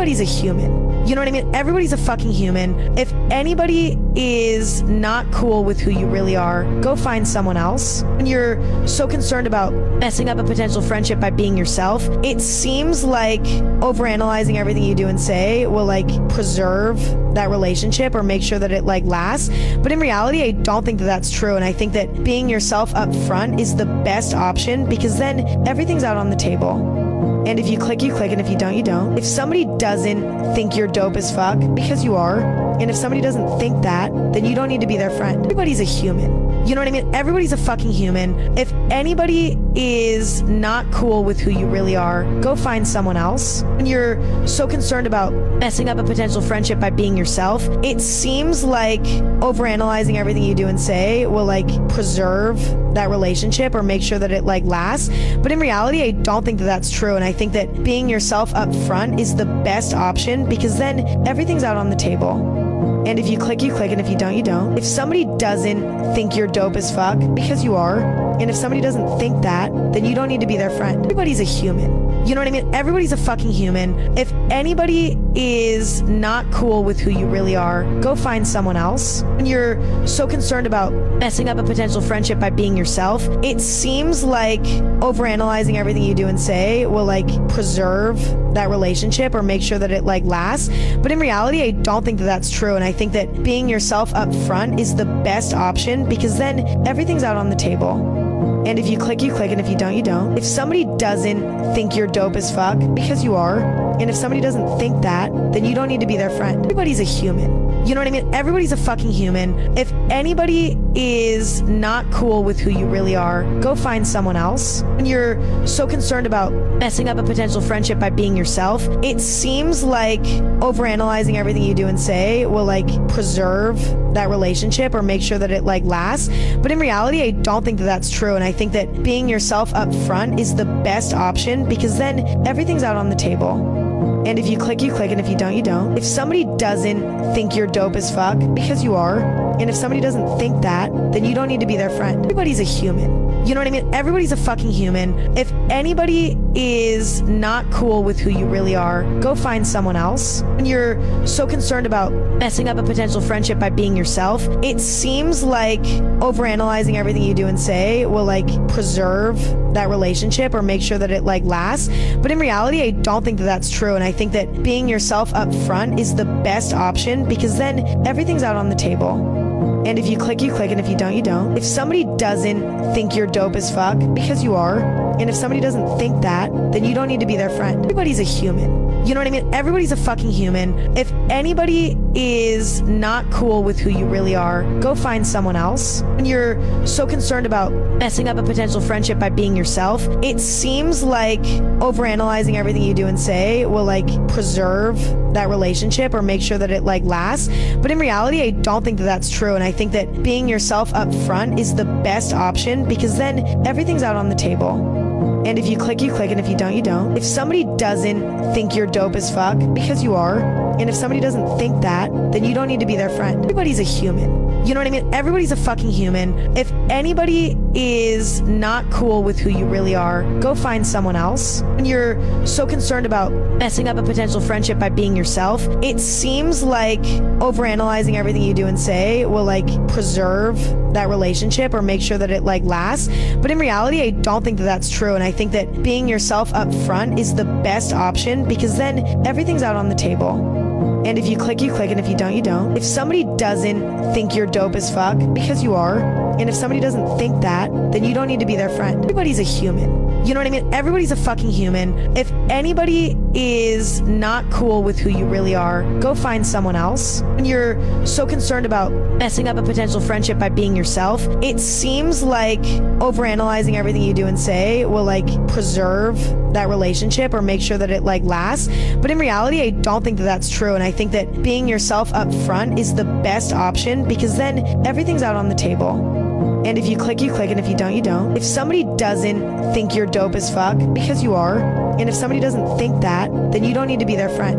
Everybody's a human. You know what I mean? Everybody's a fucking human. If anybody is not cool with who you really are, go find someone else. When you're so concerned about messing up a potential friendship by being yourself, it seems like overanalyzing everything you do and say will like preserve that relationship or make sure that it like lasts. But in reality, I don't think that that's true. And I think that being yourself up front is the best option because then everything's out on the table. And if you click, you click, and if you don't, you don't. If somebody doesn't think you're dope as fuck, because you are, and if somebody doesn't think that, then you don't need to be their friend. Everybody's a human. You know what I mean? Everybody's a fucking human. If anybody is not cool with who you really are, go find someone else. When you're so concerned about messing up a potential friendship by being yourself, it seems like overanalyzing everything you do and say will like preserve that relationship or make sure that it like lasts. But in reality, I don't think that that's true. And I think that being yourself up front is the best option because then everything's out on the table. And if you click, you click, and if you don't, you don't. If somebody doesn't think you're dope as fuck, because you are, and if somebody doesn't think that, then you don't need to be their friend. Everybody's a human. You know what I mean? Everybody's a fucking human. If anybody is not cool with who you really are, go find someone else. When you're so concerned about messing up a potential friendship by being yourself, it seems like overanalyzing everything you do and say will like preserve that relationship or make sure that it like lasts. But in reality, I don't think that that's true. And I think that being yourself up front is the best option because then everything's out on the table. And if you click, you click, and if you don't, you don't. If somebody doesn't think you're dope as fuck, because you are, and if somebody doesn't think that, then you don't need to be their friend. Everybody's a human. You know what I mean? Everybody's a fucking human. If anybody is not cool with who you really are, go find someone else. When you're so concerned about messing up a potential friendship by being yourself, it seems like overanalyzing everything you do and say will like preserve that relationship or make sure that it like lasts. But in reality, I don't think that that's true. And I think that being yourself up front is the best option because then everything's out on the table. And if you click, you click, and if you don't, you don't. If somebody doesn't think you're dope as fuck, because you are, and if somebody doesn't think that, then you don't need to be their friend. Everybody's a human. You know what I mean? Everybody's a fucking human. If anybody is not cool with who you really are, go find someone else. When you're so concerned about messing up a potential friendship by being yourself, it seems like overanalyzing everything you do and say will like preserve that relationship or make sure that it like lasts. But in reality, I don't think that that's true. And I think that being yourself up front is the best option because then everything's out on the table. And if you click, you click, and if you don't, you don't. If somebody doesn't think you're dope as fuck, because you are, and if somebody doesn't think that, then you don't need to be their friend. Everybody's a human. You know what I mean? Everybody's a fucking human. If anybody is not cool with who you really are, go find someone else. When you're so concerned about messing up a potential friendship by being yourself, it seems like overanalyzing everything you do and say will like preserve that relationship or make sure that it like lasts. But in reality, I don't think that that's true. And I think that being yourself up front is the best option because then everything's out on the table. And if you click, you click, and if you don't, you don't. If somebody doesn't think you're dope as fuck, because you are, and if somebody doesn't think that, then you don't need to be their friend. Everybody's a human. You know what I mean? Everybody's a fucking human. If anybody is not cool with who you really are, go find someone else. When you're so concerned about messing up a potential friendship by being yourself, it seems like overanalyzing everything you do and say will like preserve that relationship or make sure that it like lasts. But in reality, I don't think that that's true. And I think that being yourself up front is the best option because then everything's out on the table. And if you click, you click, and if you don't, you don't. If somebody doesn't think you're dope as fuck, because you are, and if somebody doesn't think that, then you don't need to be their friend. Everybody's a human. You know what I mean? Everybody's a fucking human. If anybody is not cool with who you really are, go find someone else. When you're so concerned about messing up a potential friendship by being yourself, it seems like overanalyzing everything you do and say will like preserve that relationship or make sure that it like lasts. But in reality, I don't think that that's true. And I think that being yourself up front is the best option because then everything's out on the table. And if you click, you click, and if you don't, you don't. If somebody doesn't think you're dope as fuck, because you are, and if somebody doesn't think that, then you don't need to be their friend.